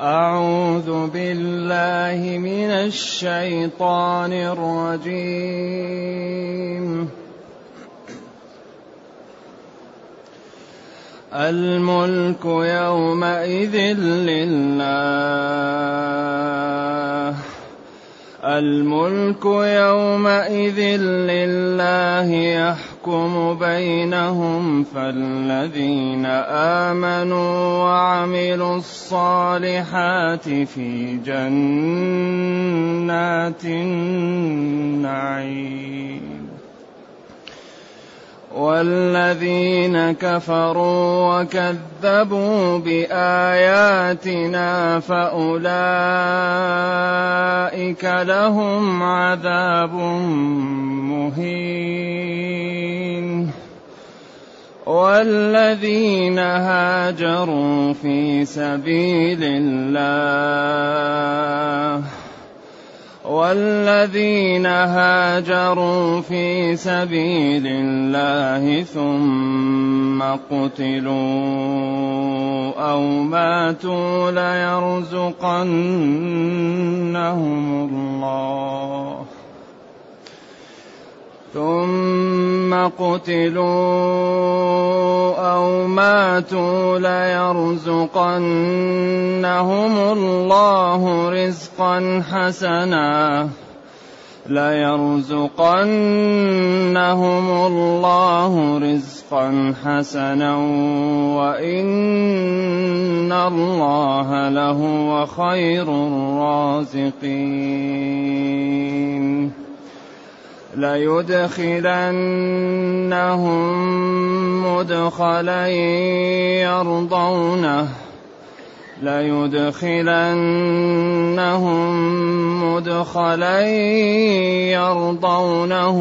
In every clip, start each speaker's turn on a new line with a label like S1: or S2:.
S1: أعوذ بالله من الشيطان الرجيم. الملك يومئذ لله. الملك يومئذ لله يحكم بينهم فالذين آمنوا وعملوا الصالحات في جنات النعيم. والذين كفروا وكذبوا بآياتنا فأولئك لهم عذاب مهين. والذين هاجروا في سبيل الله والذين هاجروا في سبيل الله ثم قتلوا أو ماتوا ليرزقنهم الله ثم قتلوا أو ماتوا ليرزقنهم الله رزقا حسنا. ليرزقنهم الله رزقا حسنا وإن الله لهو خير الرازقين. ليدخلنهم مدخلا يرضونه ليدخلنهم مدخلا يرضونه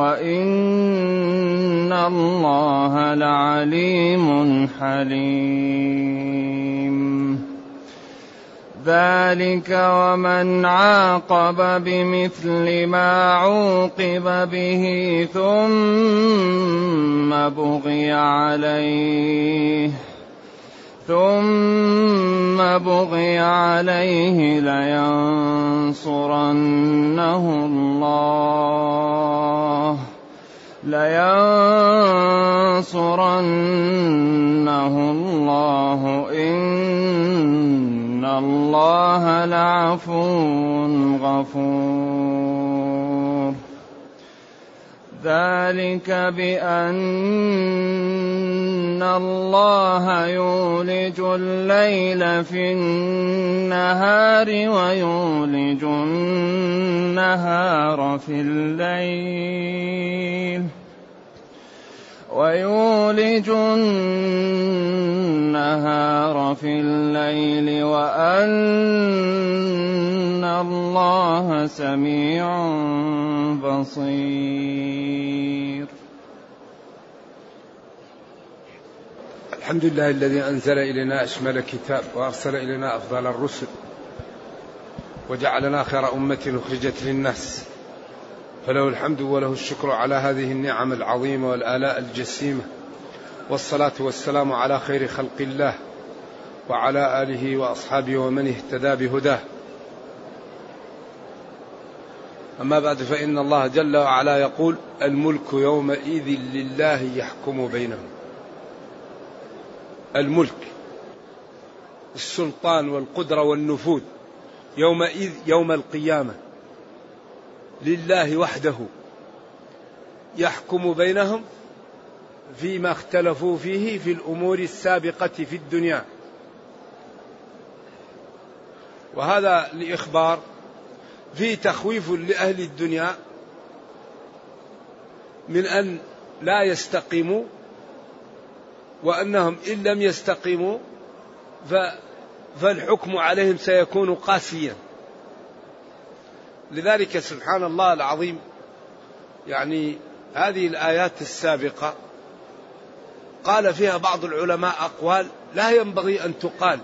S1: وان الله لعليم حليم ذلك ومن عاقب بمثل ما عوقب به ثم بغي عليه ثم بغي عليه لينصرنه الله لينصرنه الله إن الله لعفو غفور. ذلك بأن الله يولج الليل في النهار ويولج النهار في الليل. ويولج النهار في الليل وأن الله سميع بصير.
S2: الحمد لله الذي أنزل إلينا أشمل كتاب وأرسل إلينا أفضل الرسل وجعلنا خير أمة أخرجت للناس. فله الحمد وله الشكر على هذه النعم العظيمة والآلاء الجسيمة. والصلاة والسلام على خير خلق الله وعلى آله وأصحابه ومن اهتدى بهداه. أما بعد فإن الله جل وعلا يقول الملك يومئذ لله يحكم بينهم. الملك السلطان والقدرة والنفوذ يومئذ يوم القيامة. لله وحده يحكم بينهم فيما اختلفوا فيه في الأمور السابقة في الدنيا. وهذا لإخبار في تخويف لأهل الدنيا من أن لا يستقيموا وأنهم إن لم يستقيموا فالحكم عليهم سيكون قاسيا. لذلك سبحان الله العظيم يعني هذه الآيات السابقة قال فيها بعض العلماء أقوال لا ينبغي أن تقال.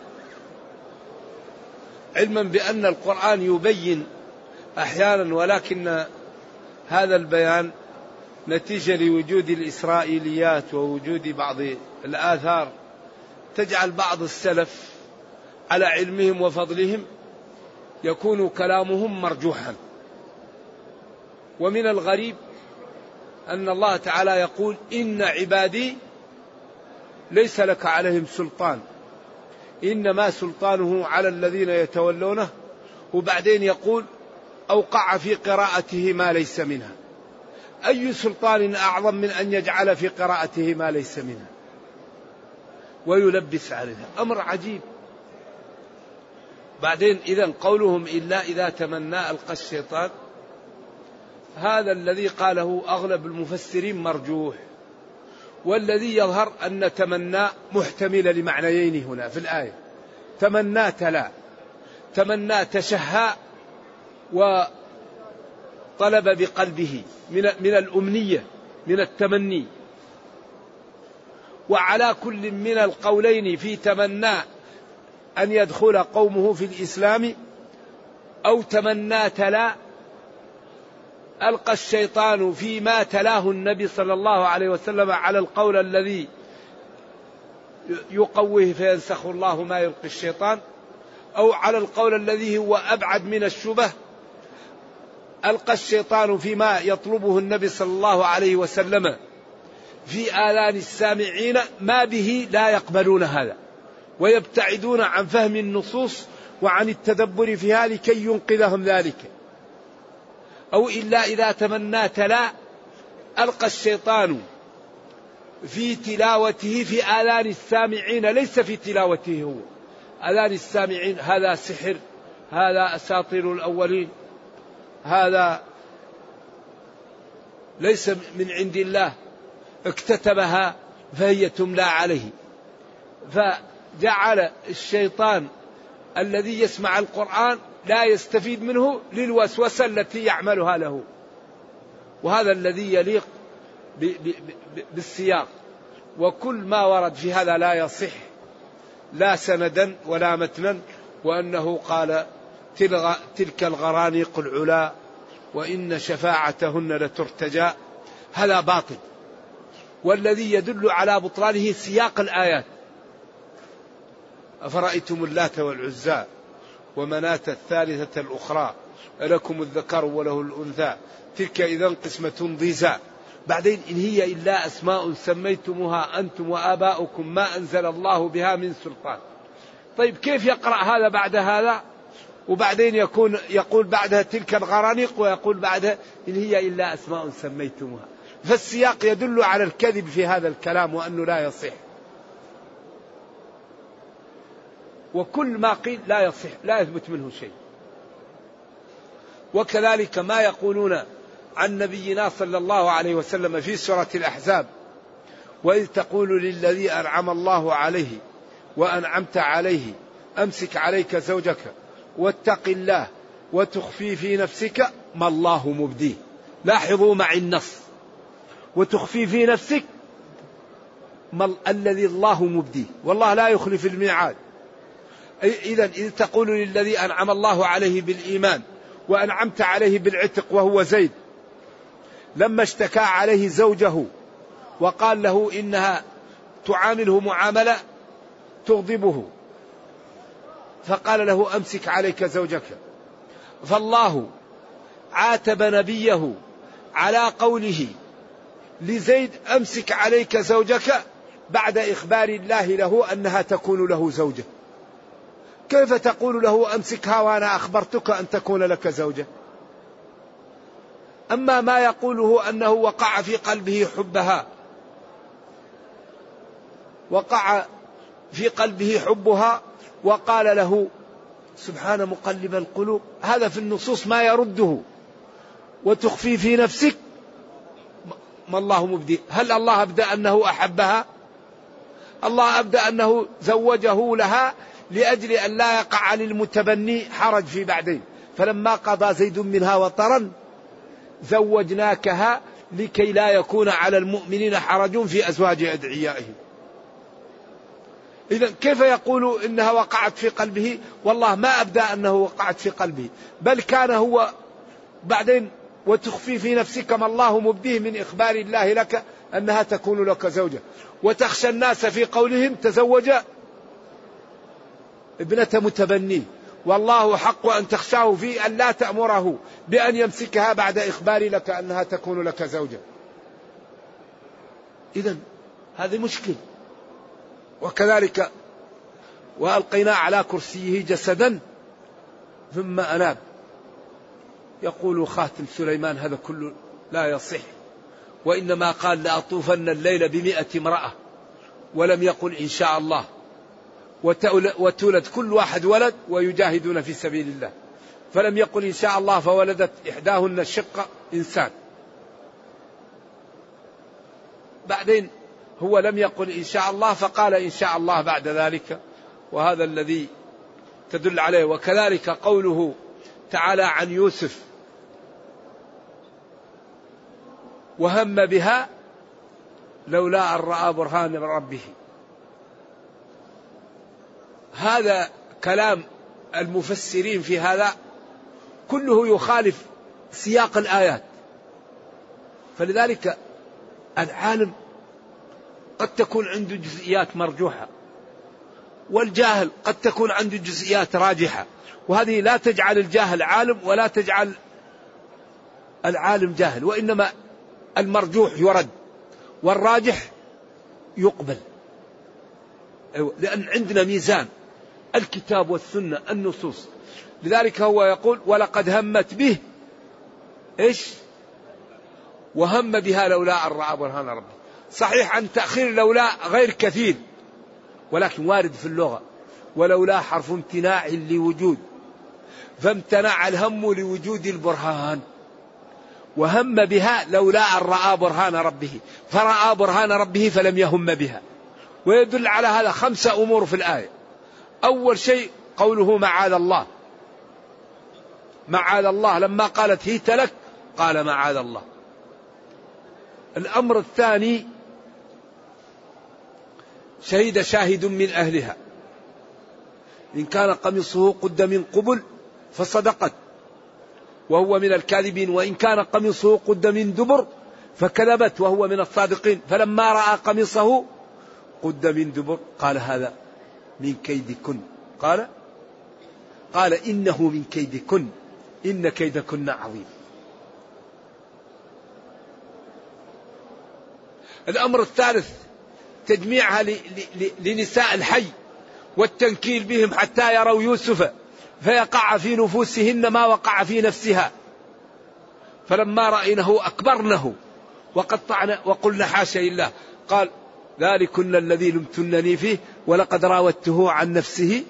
S2: علما بأن القرآن يبين أحيانا ولكن هذا البيان نتيجة لوجود الإسرائيليات ووجود بعض الآثار تجعل بعض السلف على علمهم وفضلهم يكون كلامهم مرجوحا. ومن الغريب أن الله تعالى يقول إن عبادي ليس لك عليهم سلطان. إنما سلطانه على الذين يتولونه. وبعدين يقول أوقع في قراءته ما ليس منها. أي سلطان أعظم من أن يجعل في قراءته ما ليس منها؟ ويلبس عليها. أمر عجيب. بعدين اذا قولهم إلا إذا تمنى ألقى الشيطان. هذا الذي قاله أغلب المفسرين مرجوح والذي يظهر أن تمنى محتمله لمعنيين هنا في الآية. تمنى تلا تمنى تشهى وطلب بقلبه من من الأمنية من التمني. وعلى كل من القولين في تمنى أن يدخل قومه في الإسلام أو تمنى تلا ألقى الشيطان فيما تلاه النبي صلى الله عليه وسلم على القول الذي يقويه فينسخ الله ما يلقي الشيطان أو على القول الذي هو أبعد من الشبه ألقى الشيطان فيما يطلبه النبي صلى الله عليه وسلم في آذان السامعين ما به لا يقبلون هذا ويبتعدون عن فهم النصوص وعن التدبر فيها لكي ينقذهم ذلك. أو إلا إذا تمنى تلا ألقى الشيطان في تلاوته في آذان السامعين ليس في تلاوته هو. آذان السامعين هذا سحر هذا أساطير الأولين هذا ليس من عند الله اكتتبها فهي تملى عليه. فجعل الشيطان الذي يسمع القرآن لا يستفيد منه للوسوسة التي يعملها له. وهذا الذي يليق بالسياق. وكل ما ورد في هذا لا يصح. لا سندا ولا متنا وأنه قال تلك الغرانيق العلا وإن شفاعتهن لترتجى. هذا باطل. والذي يدل على بطلانه سياق الآيات. أفرأيتم اللات والعزى ومناة الثالثة الأخرى ألكم الذكر وله الأنثى تلك إذا قسمة ضيزى. بعدين إن هي إلا أسماء سميتموها أنتم وآباؤكم ما أنزل الله بها من سلطان. طيب كيف يقرأ هذا بعد هذا؟ وبعدين يكون يقول بعدها تلك الغرانيق ويقول بعدها إن هي إلا أسماء سميتموها. فالسياق يدل على الكذب في هذا الكلام وأنه لا يصح. وكل ما قيل لا يصح لا يثبت منه شيء. وكذلك ما يقولون عن نبينا صلى الله عليه وسلم في سورة الأحزاب وإذ تقول للذي أنعم الله عليه وأنعمت عليه أمسك عليك زوجك واتق الله وتخفي في نفسك ما الله مبديه. لاحظوا مع النص. وتخفي في نفسك ما الذي الله مبديه. والله لا يخلف الميعاد. إذا إذ تقول للذي أنعم الله عليه بالإيمان وأنعمت عليه بالعتق وهو زيد. لما اشتكى عليه زوجه وقال له إنها تعامله معاملة تغضبه. فقال له أمسك عليك زوجك. فالله عاتب نبيه على قوله لزيد أمسك عليك زوجك بعد إخبار الله له أنها تكون له زوجة. كيف تقول له أمسكها وأنا أخبرتك أن تكون لك زوجة؟ أما ما يقوله أنه وقع في قلبه حبها وقع في قلبه حبها وقال له سبحان مقلب القلوب هذا في النصوص ما يرده وتخفي في نفسك ما الله مبدي. هل الله أبدأ أنه أحبها؟ الله أبدأ أنه زوجه لها؟ لأجل أن لا يقع للمتبني حرج في بعدين. فلما قضى زيد منها وطرا زوجناكها لكي لا يكون على المؤمنين حرج في أزواج أدعيائهم. إذا كيف يقول إنها وقعت في قلبه؟ والله ما أبدأ أنه وقعت في قلبه. بل كان هو بعدين وتخفي في نفسك ما الله مبديه من إخبار الله لك أنها تكون لك زوجة. وتخشى الناس في قولهم تزوج ابنة متبنيه والله حق أن تخشاه في أن لا تأمره بأن يمسكها بعد إخبار لك أنها تكون لك زوجة. إذا هذه مشكلة وكذلك وألقينا على كرسيه جسدا ثم أناب. يقول خاتم سليمان هذا كله لا يصح وإنما قال لأطوفن الليل بمئة امرأة ولم يقل إن شاء الله. وتولد كل واحد ولد ويجاهدون في سبيل الله. فلم يقل إن شاء الله فولدت إحداهن الشقة إنسان. بعدين هو لم يقل إن شاء الله فقال إن شاء الله بعد ذلك. وهذا الذي تدل عليه. وكذلك قوله تعالى عن يوسف وهم بها لولا أن رأى برهان من ربه. هذا كلام المفسرين في هذا كله يخالف سياق الآيات. فلذلك العالم قد تكون عنده جزئيات مرجوحة والجاهل قد تكون عنده جزئيات راجحة. وهذه لا تجعل الجاهل عالم ولا تجعل العالم جاهل وإنما المرجوح يرد والراجح يقبل. لأن عندنا ميزان. الكتاب والسنة النصوص. لذلك هو يقول ولقد همت به إيش؟ وهم بها لولا أن رأى برهان ربه. صحيح أن تأخير لولا غير كثير ولكن وارد في اللغة. ولولا حرف امتناع لوجود فامتنع الهم لوجود البرهان. وهم بها لولا أن رأى برهان ربه. فرأى برهان ربه فلم يهم بها. ويدل على هذا خمسة أمور في الآية. أول شيء قوله معاذ الله. معاذ الله لما قالت هيت لك قال معاذ الله. الأمر الثاني شهد شاهد من أهلها. إن كان قميصه قد من قبل فصدقت وهو من الكاذبين وإن كان قميصه قد من دبر فكذبت وهو من الصادقين. فلما رأى قميصه قد من دبر قال هذا. من كيدكن. قال قال إنه من كيدكن. إن كيدكن عظيم. الأمر الثالث تجميعها لنساء الحي والتنكيل بهم حتى يروا يوسف فيقع في نفوسهن ما وقع في نفسها. فلما رأينه أكبرنه وقطعنا وقلنا حاشا لله. قال ذلكن الذي لمتنني فيه ولقد راودته عن نفسه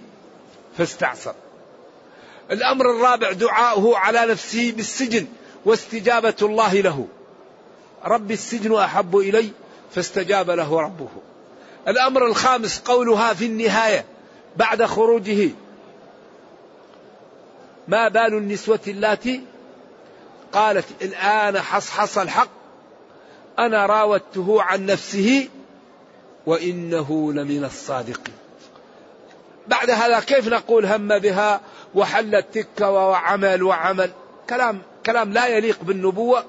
S2: فاستعصر. الأمر الرابع دعاؤه على نفسه بالسجن واستجابة الله له. رب السجن أحب إلي فاستجاب له ربه. الأمر الخامس قولها في النهاية بعد خروجه. ما بال النسوة اللاتي؟ قالت الآن حصحص الحق. أنا راودته عن نفسه وإنه لمن الصادقين. بعد هذا كيف نقول هم بها وحلت تكة وعمل وعمل؟ كلام كلام لا يليق بالنبوة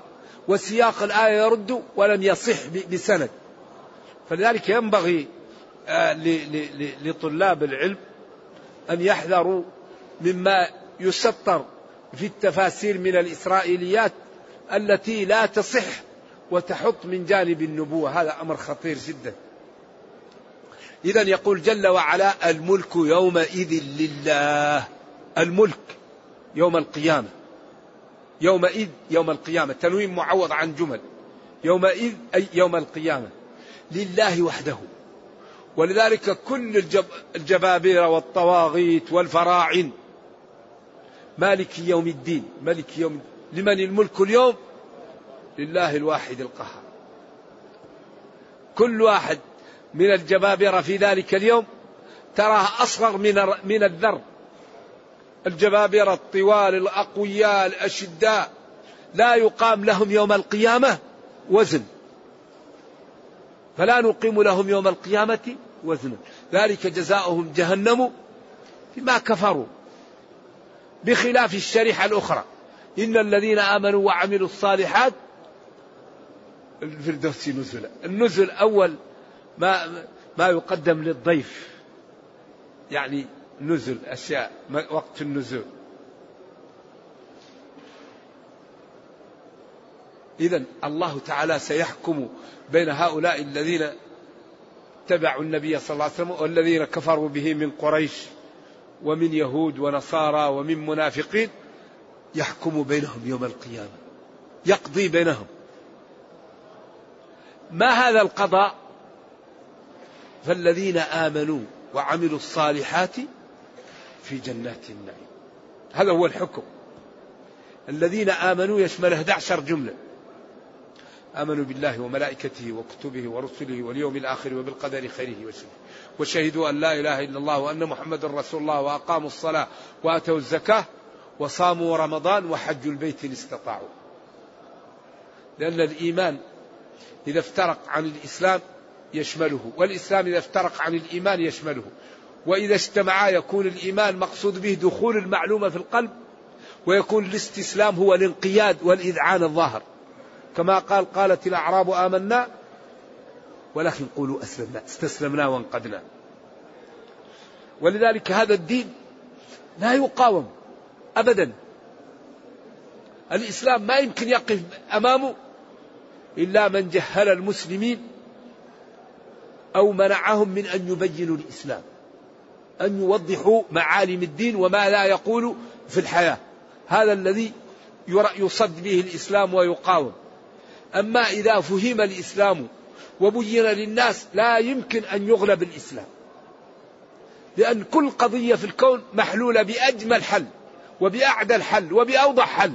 S2: وسياق الآية يرد ولم يصح بسند. فلذلك ينبغي آه، لطلاب العلم أن يحذروا مما يسطر في التفاسير من الإسرائيليات التي لا تصح وتحط من جانب النبوة. هذا أمر خطير جدا. إذا يقول جل وعلا الملك يومئذ لله. الملك يوم القيامة. يومئذ يوم القيامة. تنوين معوض عن جمل. يومئذ أي يوم القيامة. لله وحده. ولذلك كل الجب الجبابرة والطواغيت والفراعن. مالك يوم الدين. ملك يوم لمن الملك اليوم؟ لله الواحد القهار. كل واحد من الجبابرة في ذلك اليوم تراه أصغر من من الذر. الجبابرة الطوال الأقوياء الأشداء لا يقام لهم يوم القيامة وزن. فلا نقيم لهم يوم القيامة وزنا ذلك جزاؤهم جهنم بما كفروا. بخلاف الشريحة الأخرى. إن الذين آمنوا وعملوا الصالحات الفردوس نزلا النزل أول ما ما يقدم للضيف يعني نزل أشياء وقت النزول. إذا الله تعالى سيحكم بين هؤلاء الذين اتبعوا النبي صلى الله عليه وسلم والذين كفروا به من قريش ومن يهود ونصارى ومن منافقين يحكم بينهم يوم القيامة يقضي بينهم. ما هذا القضاء؟ فالذين آمنوا وعملوا الصالحات في جنات النعيم. هذا هو الحكم. الذين آمنوا يشمل 11 جملة. آمنوا بالله وملائكته وكتبه ورسله واليوم الآخر وبالقدر خيره وشره. وشهدوا أن لا إله إلا الله وأن محمد رسول الله وأقاموا الصلاة وآتوا الزكاة وصاموا رمضان وحجوا البيت إن استطاعوا. لأن الإيمان إذا افترق عن الإسلام يشمله والإسلام إذا افترق عن الإيمان يشمله. وإذا اجتمعا يكون الإيمان مقصود به دخول المعلومة في القلب ويكون الاستسلام هو الانقياد والإذعان الظاهر. كما قال قالت الأعراب آمنا ولكن قولوا أسلمنا استسلمنا وانقدنا. ولذلك هذا الدين لا يقاوم أبدا. الإسلام ما يمكن يقف أمامه إلا من جهل المسلمين أو منعهم من أن يبينوا الإسلام أن يوضحوا معالم الدين وما لا يقول في الحياة. هذا الذي يصد به الإسلام ويقاوم. أما إذا فهم الإسلام وبين للناس لا يمكن أن يغلب الإسلام. لأن كل قضية في الكون محلولة بأجمل حل وبأعدل حل وبأوضح حل.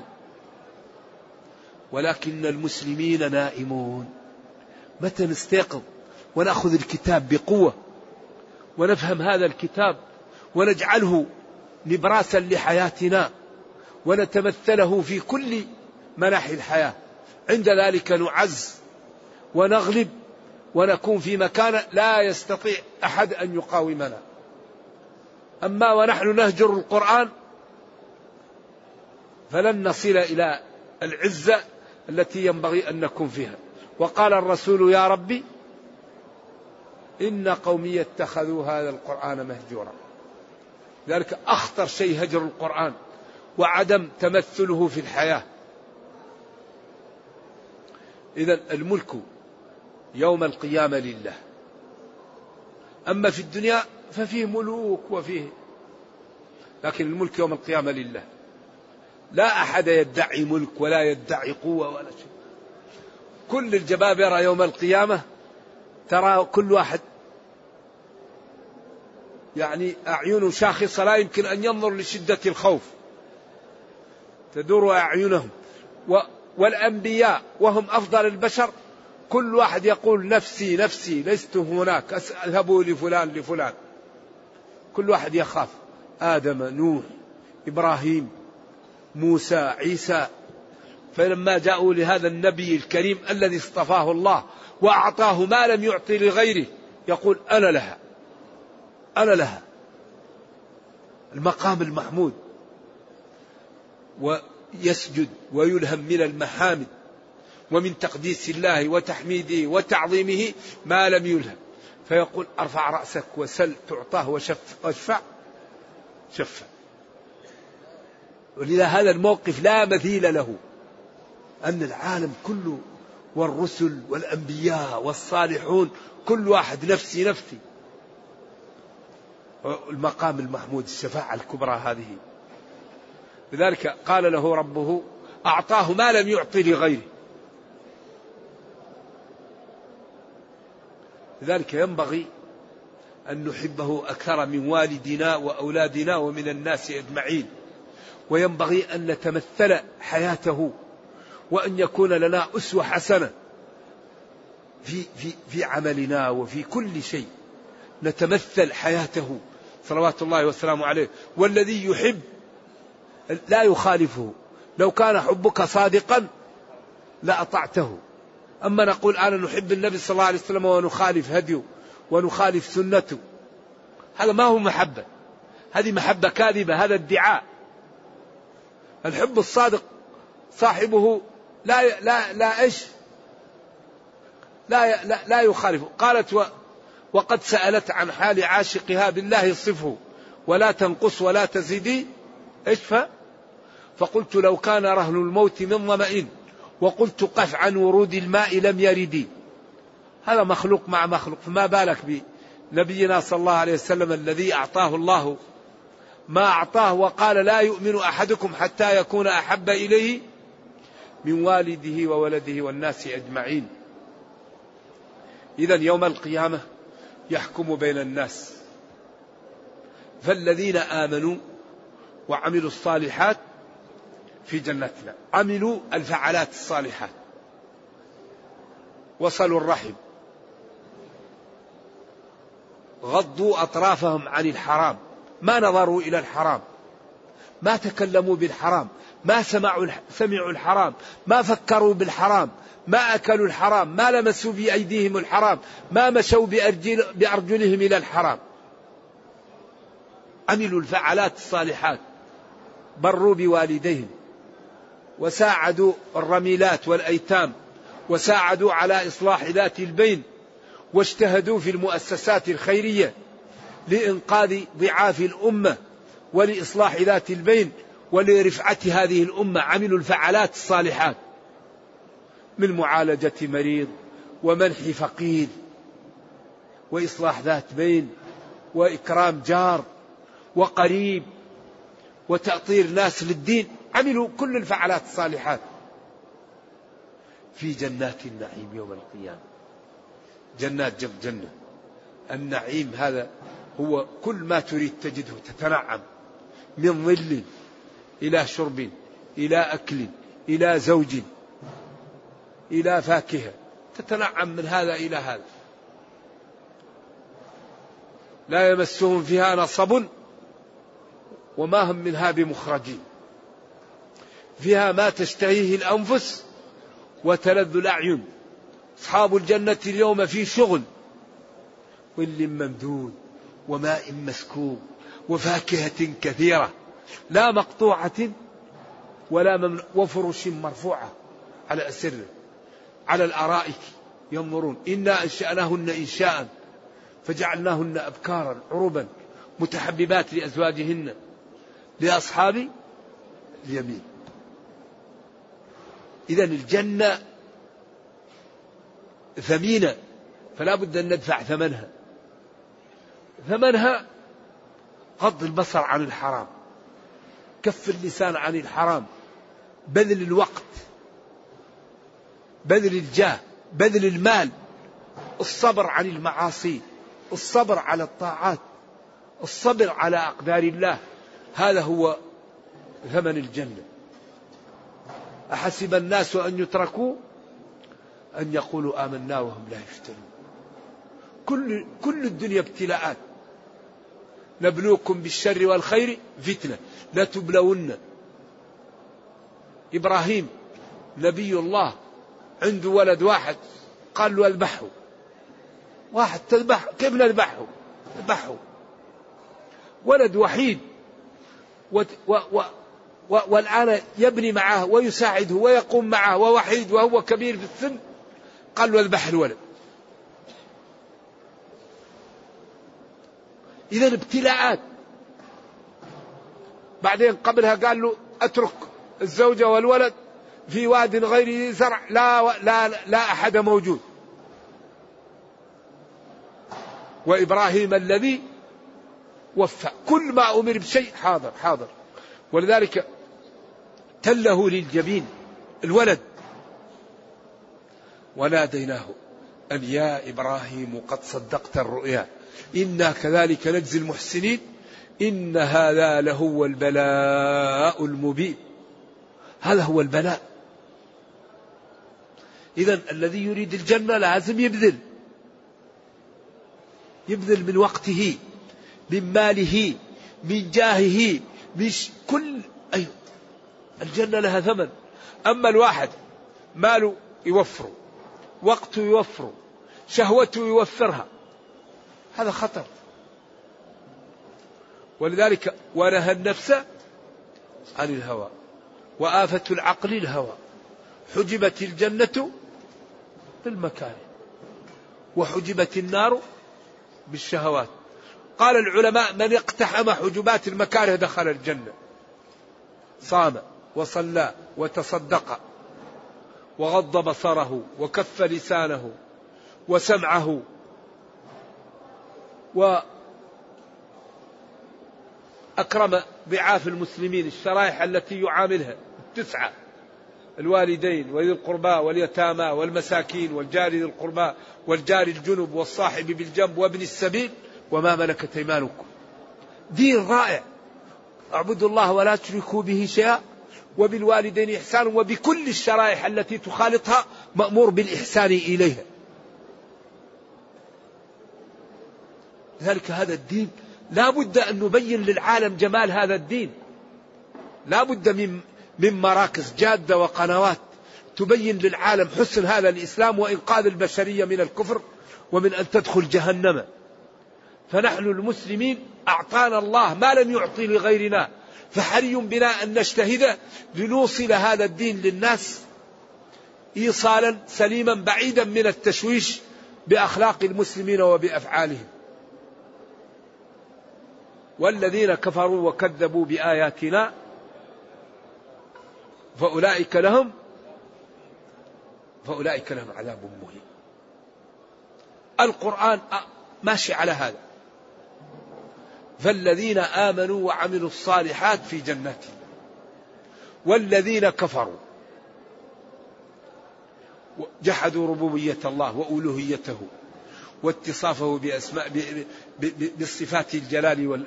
S2: ولكن المسلمين نائمون. متى نستيقظ؟ ونأخذ الكتاب بقوة ونفهم هذا الكتاب ونجعله نبراسا لحياتنا ونتمثله في كل مناحي الحياة. عند ذلك نعز ونغلب ونكون في مكان لا يستطيع أحد أن يقاومنا. أما ونحن نهجر القرآن فلن نصل إلى العزة التي ينبغي أن نكون فيها. وقال الرسول يا ربي إن قومي اتخذوا هذا القرآن مهجورا. ذلك أخطر شيء هجر القرآن وعدم تمثله في الحياة. إذا الملك يوم القيامة لله. أما في الدنيا ففيه ملوك وفيه لكن الملك يوم القيامة لله. لا أحد يدعي ملك ولا يدعي قوة ولا شيء. كل الجبابرة يوم القيامة ترى كل واحد يعني أعين شاخصة لا يمكن أن ينظر لشدة الخوف. تدور أعينهم. والأنبياء وهم أفضل البشر. كل واحد يقول نفسي نفسي لست هناك. أذهبوا لفلان لفلان. كل واحد يخاف. آدم نوح إبراهيم موسى عيسى. فلما جاءوا لهذا النبي الكريم الذي اصطفاه الله وأعطاه ما لم يعطي لغيره. يقول أنا لها. أنا لها. المقام المحمود. ويسجد ويلهم من المحامد. ومن تقديس الله وتحميده وتعظيمه ما لم يلهم. فيقول أرفع رأسك وسل تعطاه واشفع. شفع ولذا هذا الموقف لا مثيل له. أن العالم كله والرسل والأنبياء والصالحون كل واحد نفسي نفسي. المقام المحمود الشفاعة الكبرى هذه. لذلك قال له ربه أعطاه ما لم يعطي لغيره. لذلك ينبغي أن نحبه أكثر من والدنا وأولادنا ومن الناس أجمعين. وينبغي أن نتمثل حياته وأن يكون لنا أسوة حسنة. في في في عملنا وفي كل شيء نتمثل حياته. صلوات الله وسلامه عليه. والذي يحب لا يخالفه. لو كان حبك صادقا لأطعته أما نقول أنا نحب النبي صلى الله عليه وسلم ونخالف هديه ونخالف سنته. هذا ما هو محبة. هذه محبة كاذبة. هذا ادعاء. الحب الصادق صاحبه لا لا لا إيش؟ لا لا, لا يخالفه قالت و وقد سألت عن حال عاشقها بالله صفه ولا تنقص ولا تزيدي إيش فقلت لو كان رهن الموت من ظمأ وقلت قف عن ورود الماء لم يردي هذا مخلوق مع مخلوق. فما بالك بنبينا صلى الله عليه وسلم الذي أعطاه الله؟ ما أعطاه وقال لا يؤمن أحدكم حتى يكون أحب إليه؟ من والده وولده والناس أجمعين. إذا يوم القيامة يحكم بين الناس. فالذين آمنوا وعملوا الصالحات في جنتنا عملوا الفعالات الصالحات. وصلوا الرحم. غضوا أطرافهم عن الحرام. ما نظروا إلى الحرام. ما تكلموا بالحرام. ما سمعوا سمعوا الحرام ما فكروا بالحرام ما أكلوا الحرام ما لمسوا بأيديهم الحرام ما مشوا بأرجل بأرجلهم إلى الحرام. عملوا الفعلات الصالحات بروا بوالديهم وساعدوا الرميلات والأيتام وساعدوا على إصلاح ذات البين واجتهدوا في المؤسسات الخيرية لإنقاذ ضعاف الأمة ولإصلاح ذات البين. ولرفعة هذه الأمة عملوا الفعلات الصالحات من معالجة مريض ومنح فقير وإصلاح ذات بين وإكرام جار وقريب وتأطير ناس للدين. عملوا كل الفعلات الصالحات في جنات النعيم يوم القيامة. جنات جنب جنة. النعيم هذا هو كل ما تريد تجده تتنعم من ظل إلى شرب إلى أكل إلى زوج إلى فاكهة. تتنعم من هذا إلى هذا. لا يمسهم فيها نصب وما هم منها بمخرجين. فيها ما تشتهيه الأنفس وتلذ الأعين. أصحاب الجنة اليوم في شغل. ظل ممدود وماء مسكوب وفاكهة كثيرة. لا مقطوعة ولا ممن وفرش مرفوعة على أسره على الأرائك ينظرون. إنا أنشأناهن إنشاء فجعلناهن أبكارا عربا متحببات لأزواجهن لأصحاب اليمين. إذا الجنة ثمينة فلا بد أن ندفع ثمنها. ثمنها غض البصر عن الحرام. كف اللسان عن الحرام. بذل الوقت. بذل الجاه. بذل المال. الصبر عن المعاصي. الصبر على الطاعات. الصبر على أقدار الله. هذا هو ثمن الجنة. أحسب الناس أن يتركوا أن يقولوا آمنا وهم لا يفتنون. كل كل الدنيا ابتلاءات. نبلوكم بالشر والخير فتنة. لا تبلون. إبراهيم نبي الله عنده ولد واحد قال له اذبحه. واحد تذبح كيف نذبحه اذبحه. ولد وحيد و و و و والآن يبني معه ويساعده ويقوم معه ووحيد وهو كبير في السن قال له اذبح الولد. إذا ابتلاءات. بعدين قبلها قال له أترك الزوجة والولد في واد غير زرع لا لا لا أحد موجود. وإبراهيم الذي وفى. كل ما أمر بشيء حاضر حاضر. ولذلك تله للجبين الولد. وناديناه أن يا إبراهيم قد صدقت الرؤيا. إنا كذلك نجزي المحسنين. إن هذا لهو البلاء المبين. هذا هو البلاء. إذا الذي يريد الجنة لازم يبذل. يبذل من وقته من ماله من جاهه من كل أيوة. الجنة لها ثمن. أما الواحد ماله يوفره وقته يوفره شهوته يوفرها. هذا خطر. ولذلك ونهى النفس عن الهوى وآفة العقل الهوى حجبت الجنة بالمكاره وحجبت النار بالشهوات. قال العلماء من اقتحم حجبات المكاره دخل الجنة. صام وصلى وتصدق وغض بصره وكف لسانه وسمعه وأكرم ضعاف المسلمين الشرائح التي يعاملها التسعة الوالدين وذي القربى واليتامى والمساكين والجار ذي القربى والجار الجنب والصاحب بالجنب وابن السبيل وما ملكت أيمانكم. دين رائع. اعبدوا الله ولا تشركوا به شيئا وبالوالدين إحسانا وبكل الشرائح التي تخالطها مأمور بالإحسان إليها. لذلك هذا الدين لا بد أن نبين للعالم جمال هذا الدين. لا بد من من مراكز جادة وقنوات تبين للعالم حسن هذا الإسلام وإنقاذ البشرية من الكفر ومن أن تدخل جهنم. فنحن المسلمين أعطانا الله ما لم يعطي لغيرنا فحري بنا أن نجتهد لنوصل هذا الدين للناس إيصالا سليما بعيدا من التشويش بأخلاق المسلمين وبأفعالهم والذين كفروا وكذبوا بآياتنا فأولئك لهم فأولئك لهم عذاب مهين. القرآن ماشي على هذا. فالذين آمنوا وعملوا الصالحات في جنات. والذين كفروا. جحدوا ربوبية الله وألوهيته. واتصافه بأسماء بصفات الجلال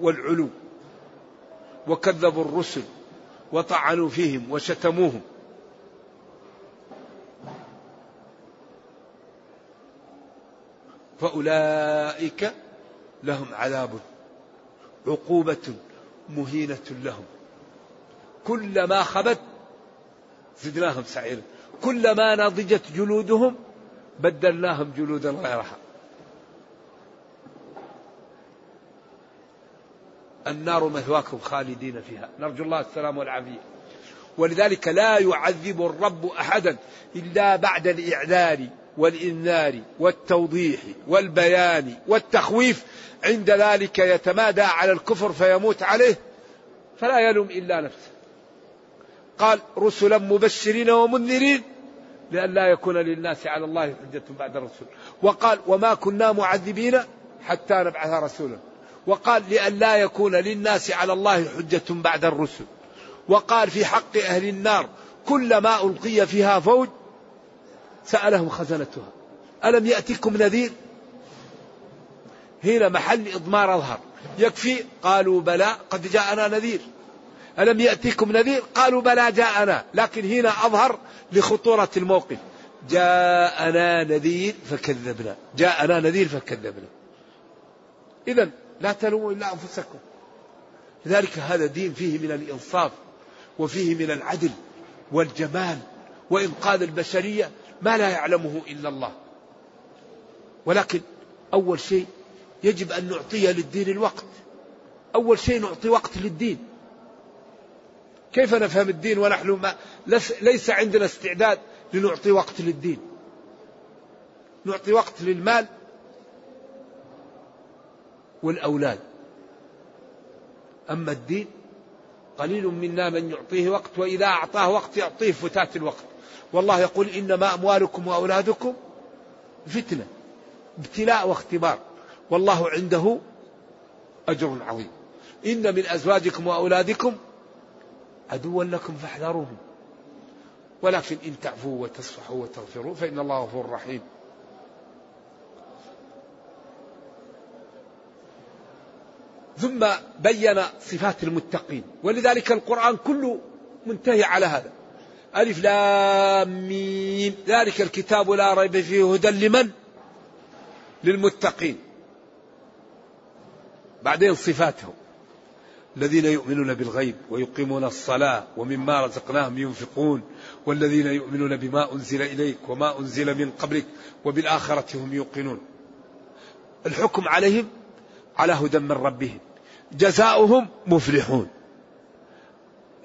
S2: والعلو. وكذبوا الرسل وطعنوا فيهم وشتموهم. فأولئك لهم عذاب عقوبة مهينة لهم. كلما خبت زدناهم سعيرا. كلما نضجت جلودهم بدلناهم جلودا غيرها النار مثواكم خالدين فيها. نرجو الله السلام والعافية. ولذلك لا يعذب الرب أحدا إلا بعد الإعذار والإنذار والتوضيح والبيان والتخويف. عند ذلك يتمادى على الكفر فيموت عليه. فلا يلوم إلا نفسه. قال رسلا مبشرين ومنذرين. لئلا يكون للناس على الله حجة بعد الرسول. وقال وما كنا معذبين حتى نبعث رسولا. وقال لئلا يكون للناس على الله حجة بعد الرسل. وقال في حق أهل النار كلما ألقي فيها فوج سألهم خزنتها. ألم يأتكم نذير؟ هنا محل إضمار أظهر. يكفي قالوا بلى قد جاءنا نذير. ألم يأتيكم نذير؟ قالوا بلى جاءنا. لكن هنا أظهر لخطورة الموقف. جاءنا نذير فكذبنا. جاءنا نذير فكذبنا. إذا لا تلوموا إلا أنفسكم. لذلك هذا دين فيه من الإنصاف وفيه من العدل والجمال وإنقاذ البشرية ما لا يعلمه إلا الله. ولكن أول شيء يجب أن نعطي للدين الوقت. أول شيء نعطي وقت للدين. كيف نفهم الدين ونحن ما ليس عندنا استعداد لنعطي وقت للدين. نعطي وقت للمال والأولاد. أما الدين قليل منا من يعطيه وقت وإذا أعطاه وقت يعطيه فتات الوقت. والله يقول إنما أموالكم وأولادكم فتنة ابتلاء واختبار. والله عنده أجر عظيم. إن من أزواجكم وأولادكم عدوا لكم فاحذروهم. ولكن إن تعفوا وتصفحوا وتغفروا فإن الله غفور رحيم. ثم بين صفات المتقين. ولذلك القرآن كله منتهي على هذا. ألف لام ميم. ذلك الكتاب لا ريب فيه هدى لمن؟ للمتقين. بعدين صفاتهم الذين يؤمنون بالغيب ويقيمون الصلاة ومما رزقناهم ينفقون والذين يؤمنون بما أنزل إليك وما أنزل من قبلك وبالآخرة هم يوقنون. الحكم عليهم على هدى من ربهم. جزاؤهم مفلحون.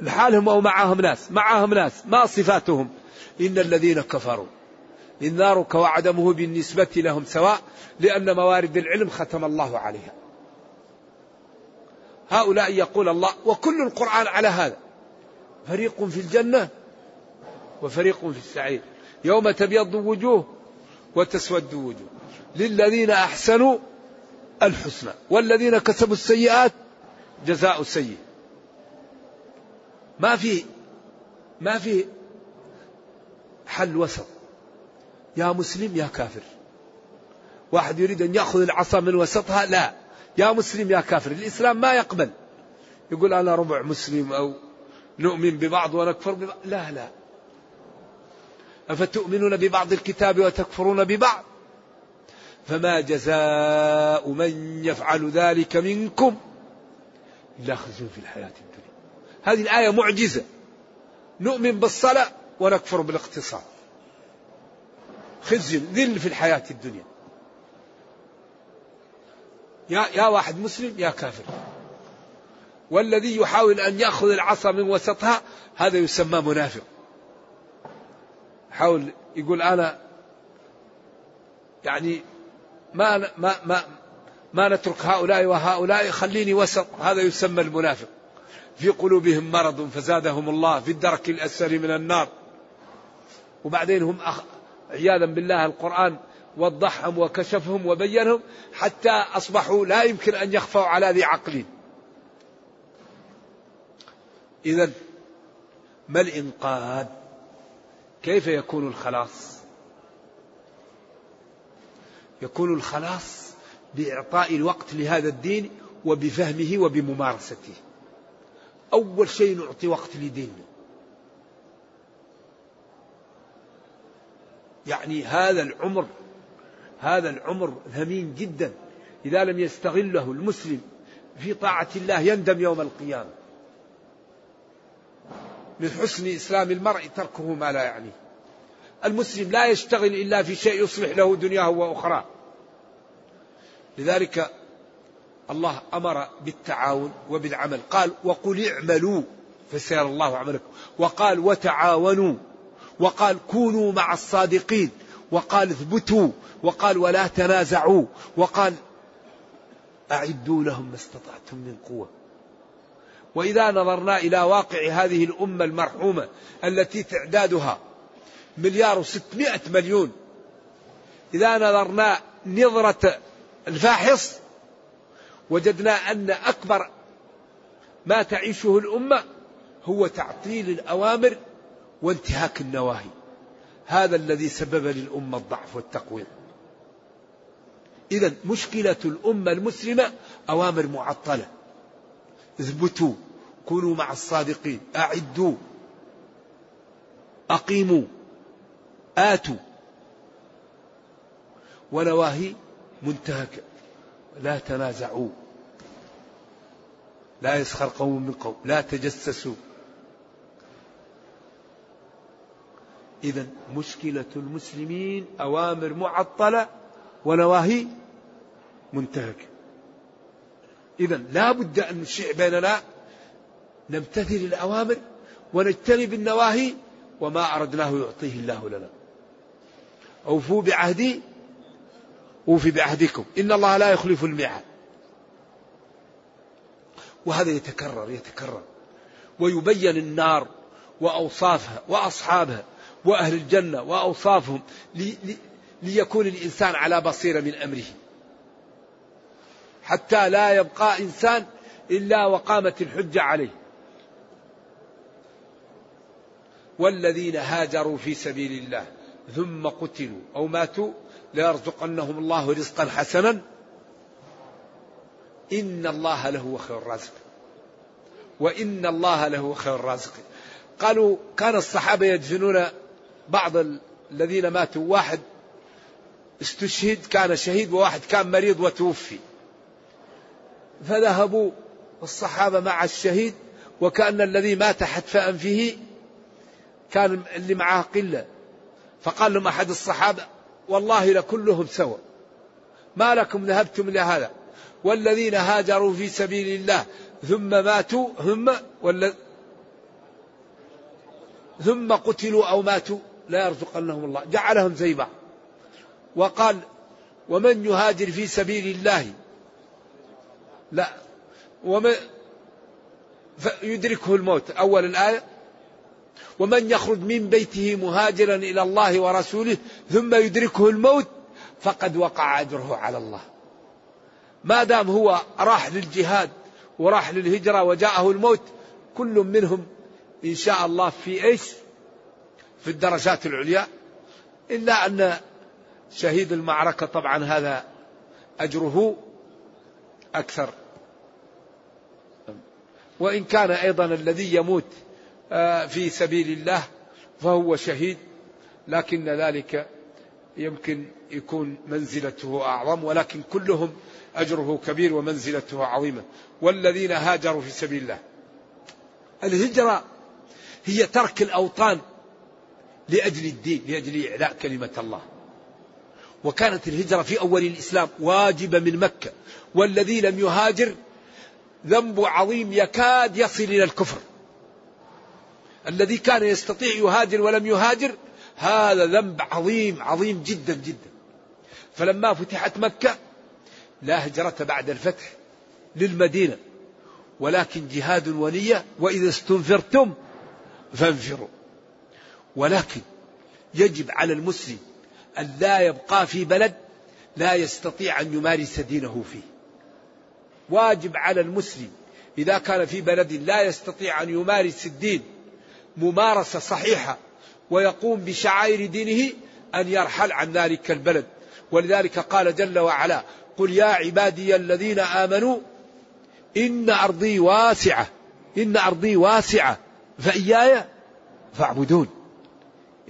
S2: لحالهم أو معهم ناس معهم ناس ما صفاتهم. إن الذين كفروا إن نارك وعدمه بالنسبة لهم سواء لأن موارد العلم ختم الله عليها. هؤلاء يقول الله وكل القرآن على هذا. فريق في الجنة وفريق في السعير. يوم تبيض وجوه وتسود وجوه. للذين أحسنوا الحسنى. والذين كسبوا السيئات جزاء سيء ما في ما في حل وسط. يا مسلم يا كافر. واحد يريد أن يأخذ العصا من وسطها؟ لا. يا مسلم يا كافر. الإسلام ما يقبل. يقول أنا ربع مسلم أو نؤمن ببعض ونكفر ببعض. لا لا. أفتؤمنون ببعض الكتاب وتكفرون ببعض؟ فما جزاء من يفعل ذلك منكم إلا خزي في الحياة الدنيا. هذه الآية معجزة. نؤمن بالصلاة ونكفر بالاقتصاد. خزي ذل في الحياة الدنيا. يا يا واحد مسلم يا كافر. والذي يحاول أن يأخذ العصا من وسطها هذا يسمى منافق. حاول يقول أنا يعني ما ما ما ما نترك هؤلاء وهؤلاء خليني وسط. هذا يسمى المنافق. في قلوبهم مرض فزادهم الله. في الدرك الأسفل من النار. وبعدين هم أخ... عياذا بالله القرآن وضحهم وكشفهم وبينهم حتى أصبحوا لا يمكن أن يخفوا على ذي عقل. إذا ما الإنقاذ؟ كيف يكون الخلاص؟ يكون الخلاص بإعطاء الوقت لهذا الدين وبفهمه وبممارسته. أول شيء نعطي وقت لديننا. يعني هذا العمر هذا العمر ثمين جدا إذا لم يستغله المسلم في طاعة الله يندم يوم القيامة. من حسن إسلام المرء تركه ما لا يعنيه. المسلم لا يشتغل إلا في شيء يصلح له دنياه وأخرى لذلك الله أمر بالتعاون وبالعمل. قال وقل اعملوا فسيرى الله عملكم. وقال وتعاونوا وقال كونوا مع الصادقين وقال اثبتوا وقال ولا تنازعوا وقال أعدوا لهم ما استطعتم من قوة. وإذا نظرنا إلى واقع هذه الأمة المرحومة التي تعدادها مليار وستمائة مليون إذا نظرنا نظرة الفاحص وجدنا أن أكبر ما تعيشه الأمة هو تعطيل الأوامر وانتهاك النواهي. هذا الذي سبب للأمة الضعف والتقويم إذا مشكلة الأمة المسلمة أوامر معطلة. اثبتوا كونوا مع الصادقين أعدوا أقيموا آتوا. ونواهي منتهكة لا تنازعوا. لا يسخر قوم من قوم لا تجسسوا. إذا مشكلة المسلمين أوامر معطلة ونواهي منتهكة إذا لا بد أن نشيع بيننا نمتثل الأوامر ونجتنب النواهي وما أردناه يعطيه الله لنا. أوفوا بعهدي أوفي بعهدكم. إن الله لا يخلف الميعاد. وهذا يتكرر يتكرر. ويبين النار وأوصافها وأصحابها. وأهل الجنة وأوصافهم لي لي ليكون الإنسان على بصيرة من أمره. حتى لا يبقى إنسان إلا وقامت الحجة عليه. والذين هاجروا في سبيل الله ثم قتلوا أو ماتوا ليرزقنهم الله رزقا حسنا. إن الله لهو خير الرازق وإن الله لهو خير الرازق قالوا كان الصحابة يدفنون بعض الذين ماتوا واحد استشهد كان شهيد وواحد كان مريض وتوفي. فذهبوا الصحابة مع الشهيد وكأن الذي مات حتف أنفه كان اللي معاه قلة. فقال لهم أحد الصحابة والله لكلهم سوى ما لكم ذهبتم لهذا والذين هاجروا في سبيل الله ثم ماتوا ولا ثم قتلوا أو ماتوا. لا يرزقنهم الله. جعلهم زي بعض وقال ومن يهاجر في سبيل الله؟ لا. ومن يدركه الموت. أول الآية ومن يخرج من بيته مهاجرا إلى الله ورسوله ثم يدركه الموت فقد وقع أجره على الله. ما دام هو راح للجهاد وراح للهجرة وجاءه الموت كل منهم إن شاء الله في إيش؟ في الدرجات العليا إلا أن شهيد المعركة طبعا هذا أجره أكثر. وإن كان أيضا الذي يموت آه، في سبيل الله فهو شهيد لكن ذلك يمكن يكون منزلته أعظم ولكن كلهم أجره كبير ومنزلته عظيمة. والذين هاجروا في سبيل الله. الهجرة هي ترك الأوطان. لأجل الدين لأجل إعلاء كلمة الله. وكانت الهجرة في أول الإسلام واجبة من مكة. والذي لم يهاجر ذنب عظيم يكاد يصل إلى الكفر. الذي كان يستطيع يهاجر ولم يهاجر هذا ذنب عظيم عظيم جدا جدا. فلما فتحت مكة لا هجرة بعد الفتح للمدينة. ولكن جهاد ونية وإذا استنفرتم فانفروا. ولكن يجب على المسلم أن لا يبقى في بلد لا يستطيع أن يمارس دينه فيه. واجب على المسلم إذا كان في بلد لا يستطيع أن يمارس الدين ممارسة صحيحة ويقوم بشعائر دينه أن يرحل عن ذلك البلد. ولذلك قال جل وعلا قل يا عبادي الذين آمنوا إن أرضي واسعة إن أرضي واسعة فإياي فاعبدون.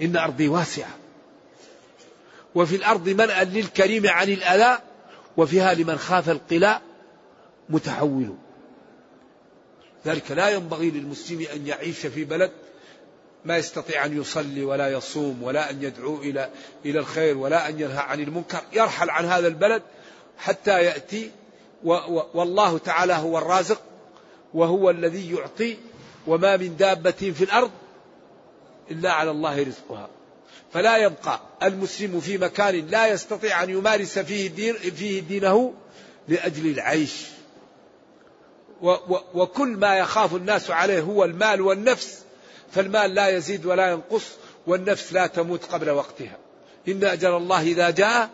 S2: إن أرضي واسعة. وفي الأرض منأى للكريم عن الأذى وفيها لمن خاف القلاء متحول. ذلك لا ينبغي للمسلم أن يعيش في بلد ما يستطيع أن يصلي ولا يصوم ولا أن يدعو إلى إلى الخير ولا أن ينهى عن المنكر. يرحل عن هذا البلد حتى يأتي والله تعالى هو الرازق وهو الذي يعطي وما من دابة في الأرض إلا على الله رزقها. فلا يبقى المسلم في مكان لا يستطيع أن يمارس فيه, دين فيه دينه لأجل العيش. و و وكل ما يخاف الناس عليه هو المال والنفس. فالمال لا يزيد ولا ينقص والنفس لا تموت قبل وقتها. إن أجل الله إذا جاء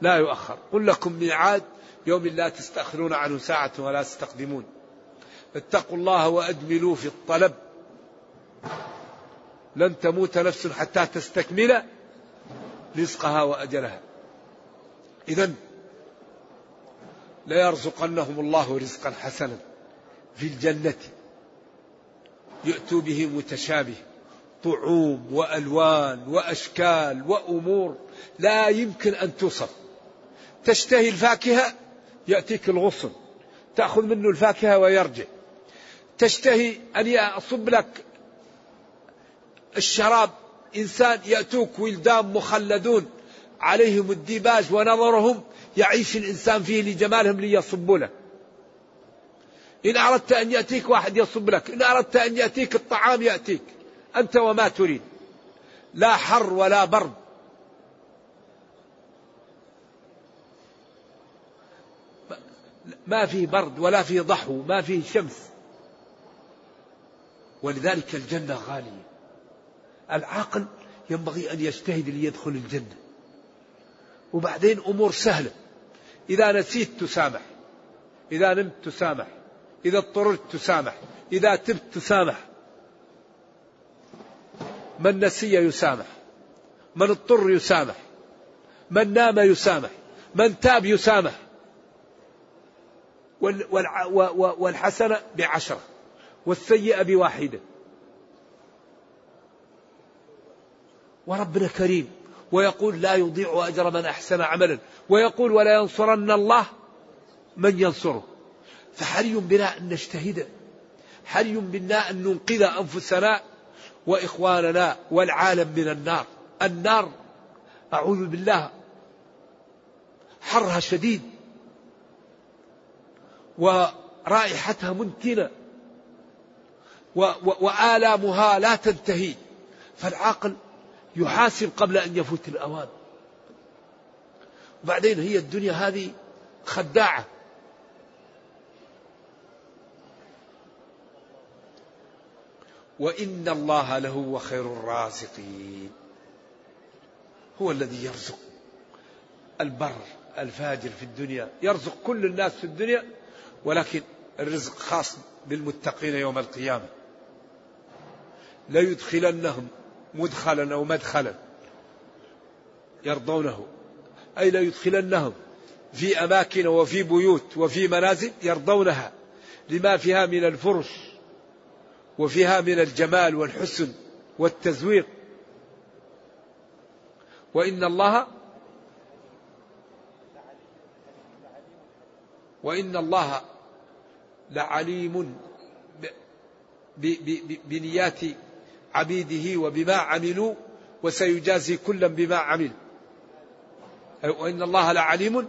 S2: لا يؤخر. قل لكم ميعاد يوم لا تستأخرون عنه ساعة ولا تستقدمون. اتقوا الله وأجملوا في الطلب. لن تموت نفس حتى تستكمل رزقها وأجلها. إذا ليرزقنهم الله رزقا حسنا في الجنة. يؤتوا به متشابه طعوم وألوان وأشكال وأمور لا يمكن أن توصف. تشتهي الفاكهة يأتيك الغصن تأخذ منه الفاكهة ويرجع. تشتهي أن يصب لك الشراب إنسان يأتوك ولدان مخلدون عليهم الديباج ونظرهم يعيش الإنسان فيه لجمالهم ليصبوا لك إن أردت أن يأتيك واحد يصب لك إن أردت أن يأتيك الطعام يأتيك أنت وما تريد. لا حر ولا برد. ما فيه برد ولا فيه ضحو ما فيه شمس. ولذلك الجنة غالية. العاقل ينبغي أن يجتهد ليدخل الجنة. وبعدين أمور سهلة. إذا نسيت تسامح. إذا نمت تسامح. إذا اضطررت تسامح. إذا تبت تسامح. من نسي يسامح. من اضطر يسامح. من نام يسامح. من تاب يسامح. والحسنة بعشرة. والسيئة بواحدة. وربنا كريم. ويقول لا يضيع أجر من أحسن عملا. ويقول ولا ينصرن الله من ينصره. فحري بنا أن نجتهد؟ حري بنا أن ننقذ أنفسنا وإخواننا والعالم من النار؟ النار أعوذ بالله حرها شديد. ورائحتها منتنة. وآلامها لا تنتهي. فالعاقل يحاسب قبل أن يفوت الأوان. وبعدين هي الدنيا هذه خداعة. وإن الله لهو خير الرازقين. هو الذي يرزق البر الفاجر في الدنيا. يرزق كل الناس في الدنيا ولكن الرزق خاص بالمتقين يوم القيامة. ليدخلنهم مدخلا أو مدخلا يرضونه. أي ليدخلنهم في أماكن وفي بيوت وفي منازل يرضونها. لما فيها من الفرش وفيها من الجمال والحسن والتزويق. وإن الله وإن الله لعليم بنيات عبيده وبما عملوا وسيجازي كلا بما عمل. وإن الله لعليم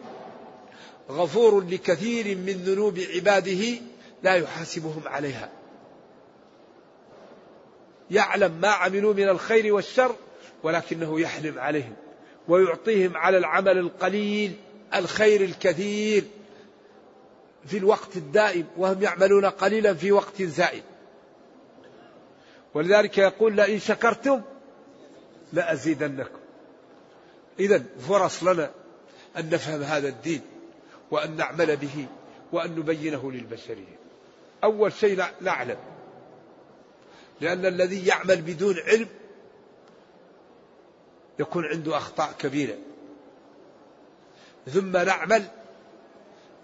S2: غفور لكثير من ذنوب عباده لا يحاسبهم عليها. يعلم ما عملوا من الخير والشر ولكنه يحلم عليهم ويعطيهم على العمل القليل الخير الكثير في الوقت الدائم وهم يعملون قليلا في وقت زائد. ولذلك يقول لئن شكرتم لأزيدنكم. إذا فرص لنا أن نفهم هذا الدين وأن نعمل به وأن نبينه للبشرية. أول شيء نعلم لأن الذي يعمل بدون علم يكون عنده أخطاء كبيرة. ثم نعمل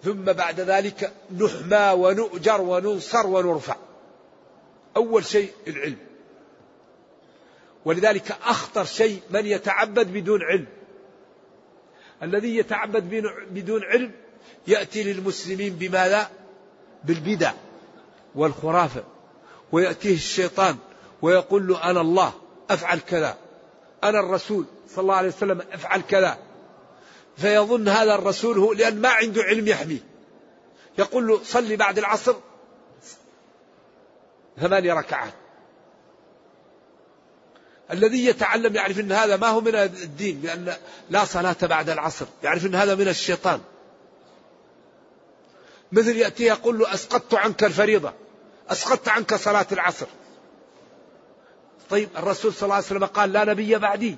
S2: ثم بعد ذلك نحمى ونؤجر وننصر ونرفع. أول شيء العلم. ولذلك أخطر شيء من يتعبد بدون علم. الذي يتعبد بدون علم يأتي للمسلمين بماذا؟ بالبدع والخرافة. ويأتيه الشيطان ويقول له أنا الله أفعل كذا. أنا الرسول صلى الله عليه وسلم أفعل كذا. فيظن هذا الرسول هو لأن ما عنده علم يحميه. يقول له صلي بعد العصر ثماني ركعات. الذي يتعلم يعرف إن هذا ما هو من الدين لأن لا صلاة بعد العصر يعرف إن هذا من الشيطان. مثل يأتي يقول له أسقطت عنك الفريضة أسقطت عنك صلاة العصر. طيب الرسول صلى الله عليه وسلم قال لا نبي بعدي.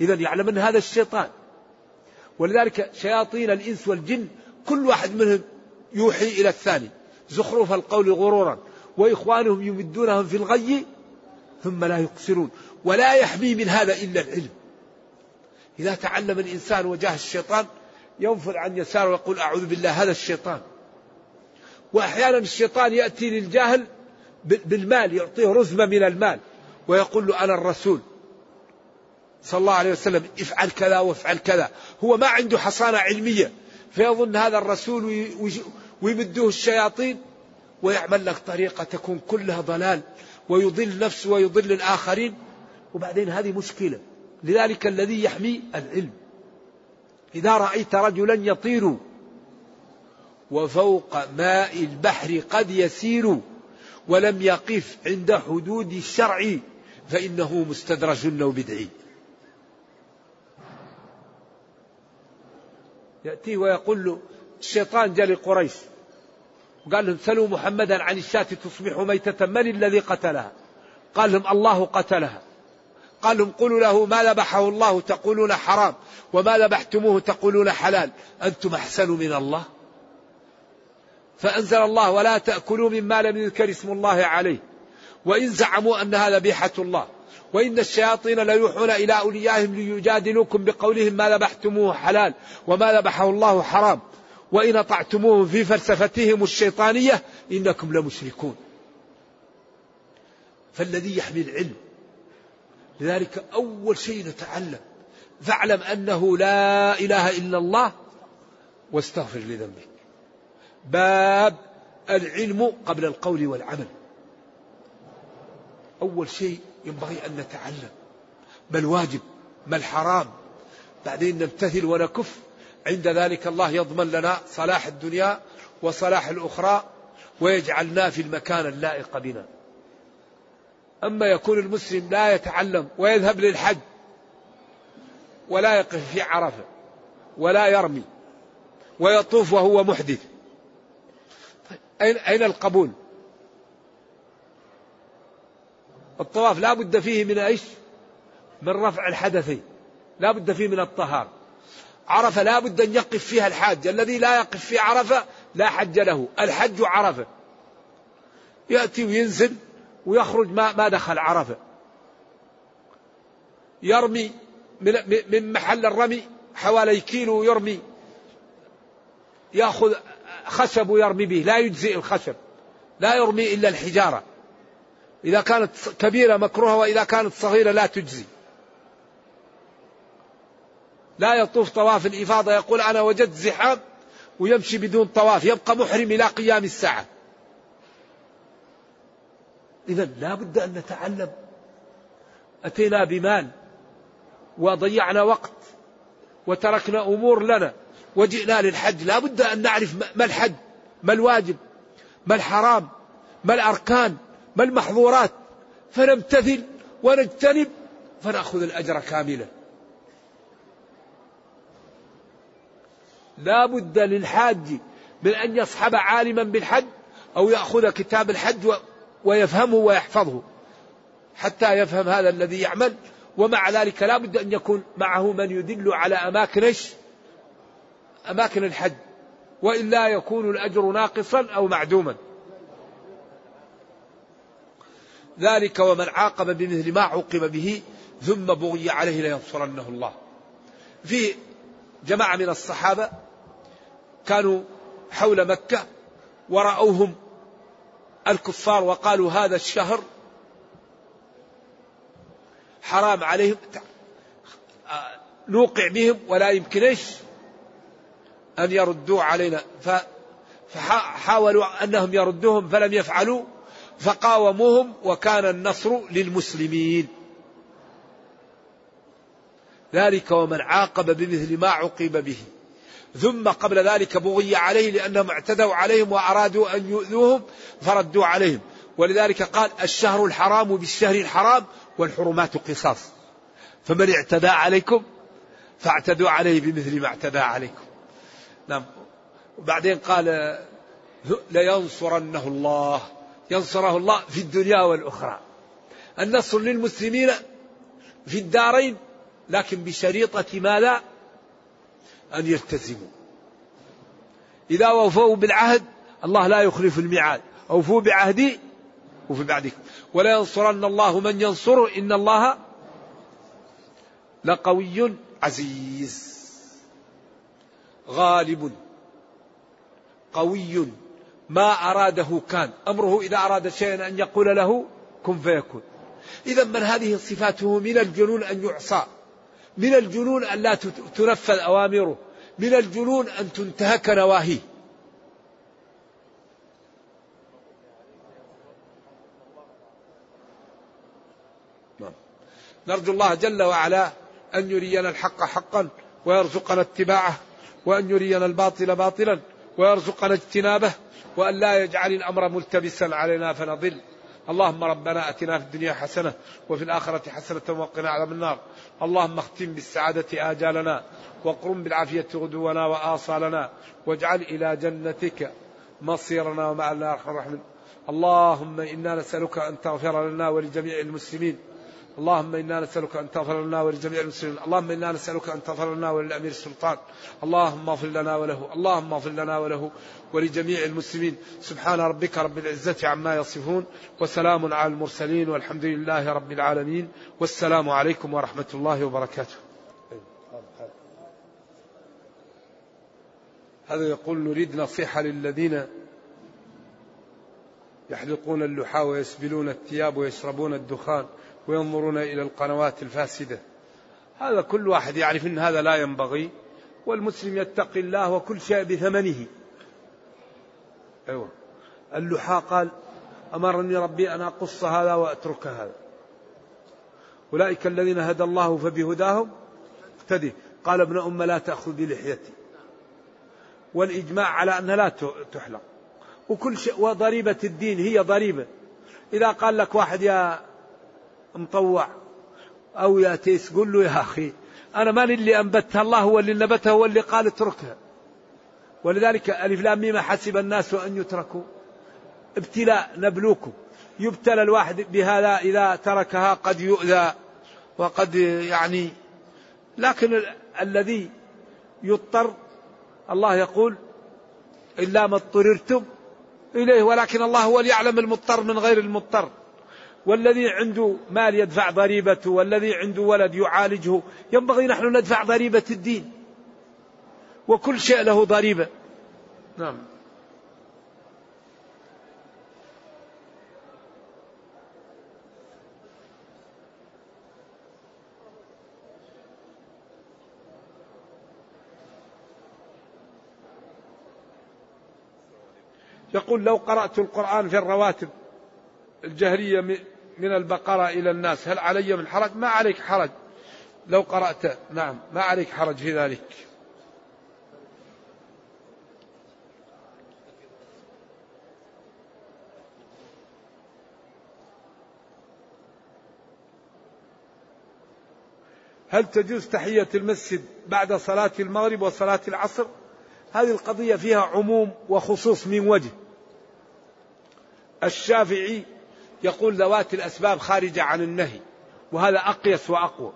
S2: اذا يعلم إن هذا الشيطان. ولذلك شياطين الإنس والجن كل واحد منهم يوحي إلى الثاني. زخرف القول غرورا. وإخوانهم يمدونهم في الغي ثم لا يقصرون ولا يحمي من هذا إلا العلم. إذا تعلم الإنسان وجاه الشيطان ينفر عن يساره ويقول أعوذ بالله هذا الشيطان. وأحيانا الشيطان يأتي للجاهل بالمال يعطيه رزمة من المال ويقول له أنا الرسول. صلى الله عليه وسلم افعل كذا وافعل كذا. هو ما عنده حصانة علمية فيظن هذا الرسول ويمدوه الشياطين. ويعمل لك طريقة تكون كلها ضلال ويضل نفسه ويضل الآخرين. وبعدين هذه مشكلة. لذلك الذي يحمي العلم. إذا رأيت رجلا يطير وفوق ماء البحر قد يسير ولم يقف عند حدود الشرع فإنه مستدرج أو بدعي. يأتيه ويقول له الشيطان جاء لقريش. وقال لهم سلوا محمدا عن الشاة تصبح ميتة من الذي قتلها؟ قال لهم الله قتلها. قال لهم قولوا له ما ذبحه الله تقولون حرام وما ذبحتموه تقولون حلال. أنتم أحسن من الله؟ فأنزل الله ولا تأكلوا مما لم يذكر اسم الله عليه. وإن زعموا أنها ذبيحة الله. وإن الشياطين ليوحون إلى أوليائهم ليجادلوكم بقولهم ما ذبحتموه حلال وما ذبحه الله حرام. وإن أطعتموهم في فلسفتهم الشيطانية إنكم لمشركون. فالذي يحمي العلم. لذلك أول شيء نتعلم. فاعلم أنه لا إله إلا الله واستغفر لذنبك. باب العلم قبل القول والعمل. أول شيء ينبغي أن نتعلم. ما الواجب؟ ما الحرام؟ بعدين نمتثل ونكف. عند ذلك الله يضمن لنا صلاح الدنيا وصلاح الأخرى ويجعلنا في المكان اللائق بنا أما يكون المسلم لا يتعلم ويذهب للحج ولا يقف في عرفة ولا يرمي ويطوف وهو محدث أين أين القبول؟ الطواف لا بد فيه من إيش؟ من رفع الحدثين لا بد فيه من الطهارة عرفة لا بد أن يقف فيها الحاج. الذي لا يقف في عرفة لا حج له. الحج عرفة. يأتي وينزل ويخرج ما, ما دخل عرفة. يرمي من, من محل الرمي حوالي كيلو يرمي. يأخذ خشب ويرمي به. لا يجزئ الخشب. لا يرمي إلا الحجارة. إذا كانت كبيرة مكروهة وإذا كانت صغيرة لا تجزي. لا يطوف طواف الإفاضة يقول أنا وجدت زحام ويمشي بدون طواف يبقى محرم إلى قيام الساعة. إذا لا بد أن نتعلم. أتينا بمال وضيعنا وقت وتركنا أمور لنا وجئنا للحج. لا بد أن نعرف ما الحج ما الواجب ما الحرام ما الأركان ما المحظورات. فنمتثل ونجتنب فنأخذ الأجر كاملا. لا بد للحاج من أن يصحب عالما بالحج أو يأخذ كتاب الحج ويفهمه ويحفظه حتى يفهم هذا الذي يعمل. ومع ذلك لا بد أن يكون معه من يدل على أماكن أماكن الحج. وإلا يكون الأجر ناقصا أو معدوما. ذلك ومن عاقب بمثل ما عوقب به ثم بغي عليه لينصرنه الله. في جماعة من الصحابة كانوا حول مكة ورأوهم الكفار وقالوا هذا الشهر حرام عليهم. نوقع بهم ولا يمكن إيش؟ أن يردوا علينا. فحاولوا أنهم يردوهم فلم يفعلوا فقاوموهم وكان النصر للمسلمين. ذلك ومن عاقب بمثل ما عوقب به. ثم قبل ذلك بغي عليه لأنهم اعتدوا عليهم وأرادوا أن يؤذوهم فردوا عليهم. ولذلك قال الشهر الحرام بالشهر الحرام والحرمات قصاص. فمن اعتدى عليكم فاعتدوا عليه بمثل ما اعتدى عليكم. نعم. وبعدين قال لينصرنه الله. ينصره الله في الدنيا والأخرى. النصر للمسلمين في الدارين لكن بشريطة ماذا؟ أن يلتزموا. إذا وفوا بالعهد الله لا يخلف الميعاد. أوفوا بعهدي وفي بعدكم ولا ينصرن الله من ينصره إن الله لقوي عزيز. غالب. قوي. ما أراده كان. أمره إذا أراد شيئا أن يقول له كن فيكون. إذا من هذه صفاته من الجنون أن يعصى. من الجنون أن لا تنفذ أوامره. من الجنون أن تنتهك نواهيه. نعم. نرجو الله جل وعلا أن يرينا الحق حقا ويرزقنا اتباعه وأن يرينا الباطل باطلا ويرزقنا اجتنابه وأن لا يجعل الأمر ملتبسا علينا فنضل. اللهم ربنا أتنا في الدنيا حسنة وفي الآخرة حسنة وقنا عذاب النار. اللهم اختم بالسعادة آجالنا وقرم بالعافية غدونا وآصالنا واجعل إلى جنتك مصيرنا ومع الله أرحم الراحمين. اللهم إنا نسألك أن تغفر لنا ولجميع المسلمين. اللهم إنا نسألك أن تغفر لنا ولجميع المسلمين، اللهم إنا نسألك أن تغفر لنا وللأمير السلطان، اللهم اغفر لنا وله، اللهم اغفر لنا وله ولجميع المسلمين، سبحان ربك رب العزة عما يصفون، وسلام على المرسلين. والحمد لله رب العالمين، والسلام عليكم ورحمة الله وبركاته. هذا يقول نريد نصيحة للذين يحلقون اللحى ويسبلون الثياب ويشربون الدخان. وينظرون إلى القنوات الفاسدة. هذا كل واحد يعرف أن هذا لا ينبغي والمسلم يتقي الله وكل شيء بثمنه. أيوة. اللحى قال أمرني ربي أن أقص هذا وأترك هذا. أولئك الذين هدى الله فبهداهم اقتدي. قال ابن أم لا تأخذ بلحيتي. والإجماع على أنها لا تحلق. وكل شيء وضريبة الدين هي ضريبة. إذا قال لك واحد يا مطوع. أو يا تيس قل له يا أخي أنا ماني اللي أنبتها الله هو اللي نبتها هو اللي قال اتركها. ولذلك ألف لام ميم حسب الناس أن يتركوا. ابتلاء نبلوكم يبتلى الواحد بهذا إذا تركها قد يؤذى وقد يعني لكن الذي يضطر الله يقول إلا ما اضطررتم إليه ولكن الله هو اللي يعلم المضطر من غير المضطر. والذي عنده مال يدفع ضريبته والذي عنده ولد يعالجه. ينبغي نحن ندفع ضريبة الدين. وكل شيء له ضريبة. نعم. يقول لو قرأت القرآن في الرواتب الجهرية من البقرة إلى الناس. هل علي من حرج؟ ما عليك حرج. لو قرأت نعم ما عليك حرج في ذلك. هل تجوز تحية المسجد بعد صلاة المغرب وصلاة العصر؟ هذه القضية فيها عموم وخصوص من وجه. الشافعي يقول ذوات الأسباب خارجة عن النهي وهذا أقيس وأقوى.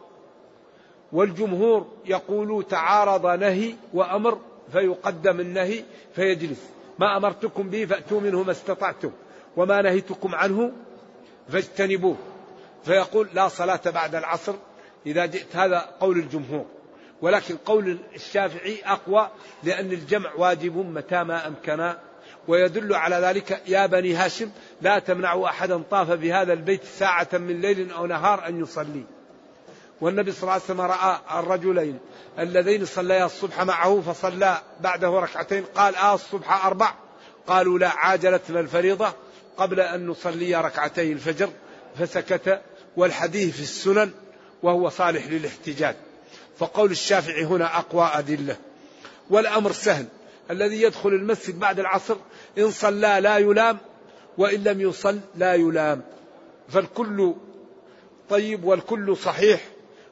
S2: والجمهور يقول تعارض نهي وأمر فيقدم النهي فيجلس. ما أمرتكم به فأتوا منه ما استطعتم وما نهيتكم عنه فاجتنبوه. فيقول لا صلاة بعد العصر إذا جئت هذا قول الجمهور. ولكن قول الشافعي أقوى لأن الجمع واجب متى ما أمكن ويدل على ذلك يا بني هاشم لا تمنعوا أحدا طاف بهذا البيت ساعة من ليل أو نهار أن يصلي. والنبي صلى الله عليه وسلم رأى الرجلين اللذين صليا الصبح معه فصلى بعده ركعتين قال آه الصبح أربع. قالوا لا عاجلتنا الفريضة. قبل أن نصلي ركعتي الفجر فسكت. والحديث في السنن وهو صالح للاحتجاج. فقول الشافعي هنا أقوى أدلة. والأمر سهل. الذي يدخل المسجد بعد العصر إن صلى لا يلام وإن لم يصل لا يلام فالكل طيب والكل صحيح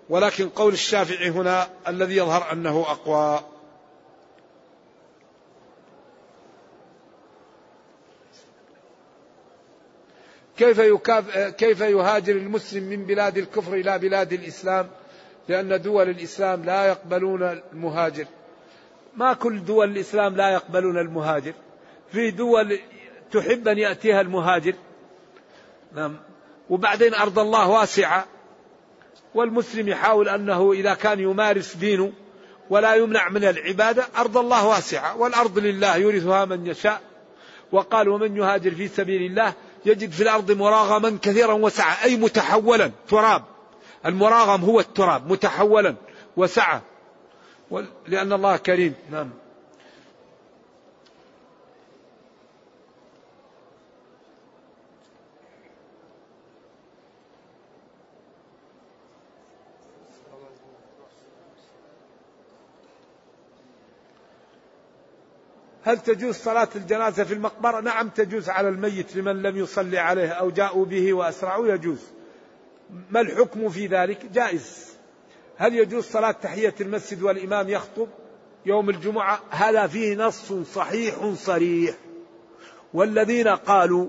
S2: ولكن قول الشافعي هنا الذي يظهر أنه أقوى كيف يكاف كيف يهاجر المسلم من بلاد الكفر إلى بلاد الإسلام؟ لأن دول الإسلام لا يقبلون المهاجر. ما كل دول الإسلام لا يقبلون المهاجر. في دول تحب أن يأتيها المهاجر. نعم. وبعدين أرض الله واسعة والمسلم يحاول أنه إذا كان يمارس دينه ولا يمنع من العبادة أرض الله واسعة والأرض لله يورثها من يشاء وقال ومن يهاجر في سبيل الله يجد في الأرض مراغما كثيرا وسعة أي متحولا تراب المراغم هو التراب متحولا وسعة لأن الله كريم نعم هل تجوز صلاة الجنازة في المقبرة؟ نعم تجوز على الميت لمن لم يصلي عليه أو جاءوا به وأسرعوا يجوز. ما الحكم في ذلك؟ جائز. هل يجوز صلاة تحية المسجد والإمام يخطب يوم الجمعة؟ هذا فيه نص صحيح صريح. والذين قالوا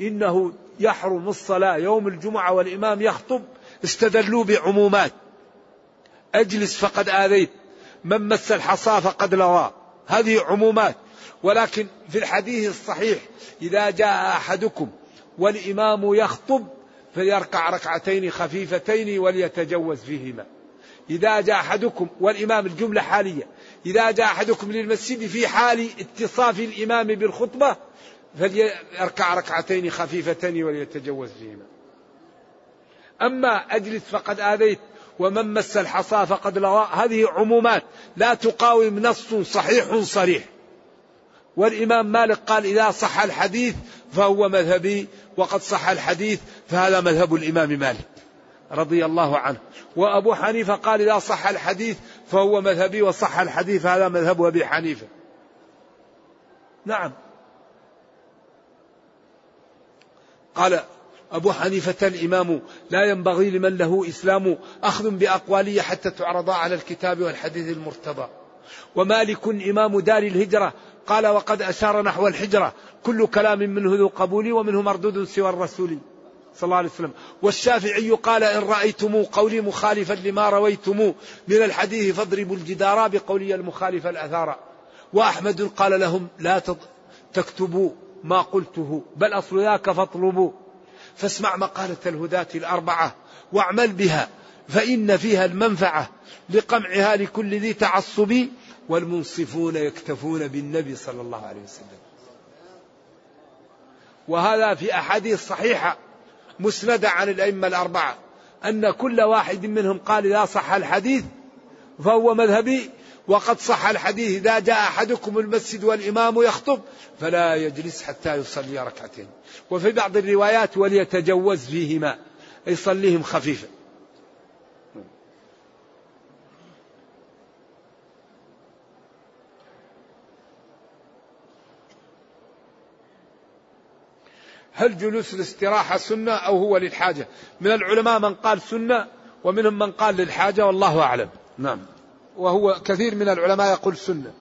S2: إنه يحرم الصلاة يوم الجمعة والإمام يخطب استدلوا بعمومات. أجلس فقد آذيت من مس الحصى فقد لغى هذه عمومات ولكن في الحديث الصحيح إذا جاء أحدكم والإمام يخطب فليركع ركعتين خفيفتين وليتجوز فيهما إذا جاء أحدكم والإمام الجملة حالية إذا جاء أحدكم للمسجد في حال اتصاف الإمام بالخطبة فليركع ركعتين خفيفتين وليتجوز فيهما. أما أجلس فقد آذيت ومن مس الحصى فقد لغى. هذه عمومات لا تقاوم نص صحيح صريح. والإمام مالك قال إذا صح الحديث فهو مذهبي وقد صح الحديث فهذا مذهب الإمام مالك. رضي الله عنه. وأبو حنيفة قال إذا صح الحديث فهو مذهبي وصح الحديث فهذا مذهب أبي حنيفة. نعم. قال أبو حنيفة الإمام لا ينبغي لمن له إسلام أخذ بأقوالي حتى تعرض على الكتاب والحديث المرتضى. ومالك إمام دار الهجرة قال وقد أشار نحو الحجرة كل كلام منه ذو قبول ومنه مردود سوى الرسول. صلى الله عليه وسلم. والشافعي قال إن رأيتم قولي مخالفا لما رويتم من الحديث فاضربوا الجدار بقولي المخالف الأثار. وأحمد قال لهم لا تكتبوا ما قلته بل أصل ذاك فاطلبوا. فاسمع مقالة الهداة الأربعة واعمل بها فإن فيها المنفعة لقمعها لكل ذي تعصب والمنصفون يكتفون بالنبي صلى الله عليه وسلم. وهذا في أحاديث صحيحة. مسندة عن الأئمة الأربعة. أن كل واحد منهم قال إذا صح الحديث فهو مذهبي وقد صح الحديث إذا جاء أحدكم المسجد والإمام يخطب فلا يجلس حتى يصلي ركعتين. وفي بعض الروايات وليتجوز فيهما يصليهم خفيفا. هل جلوس الاستراحة سنة أو هو للحاجة؟ من العلماء من قال سنة ومنهم من قال للحاجة والله أعلم. نعم. وهو كثير من العلماء يقول سنة.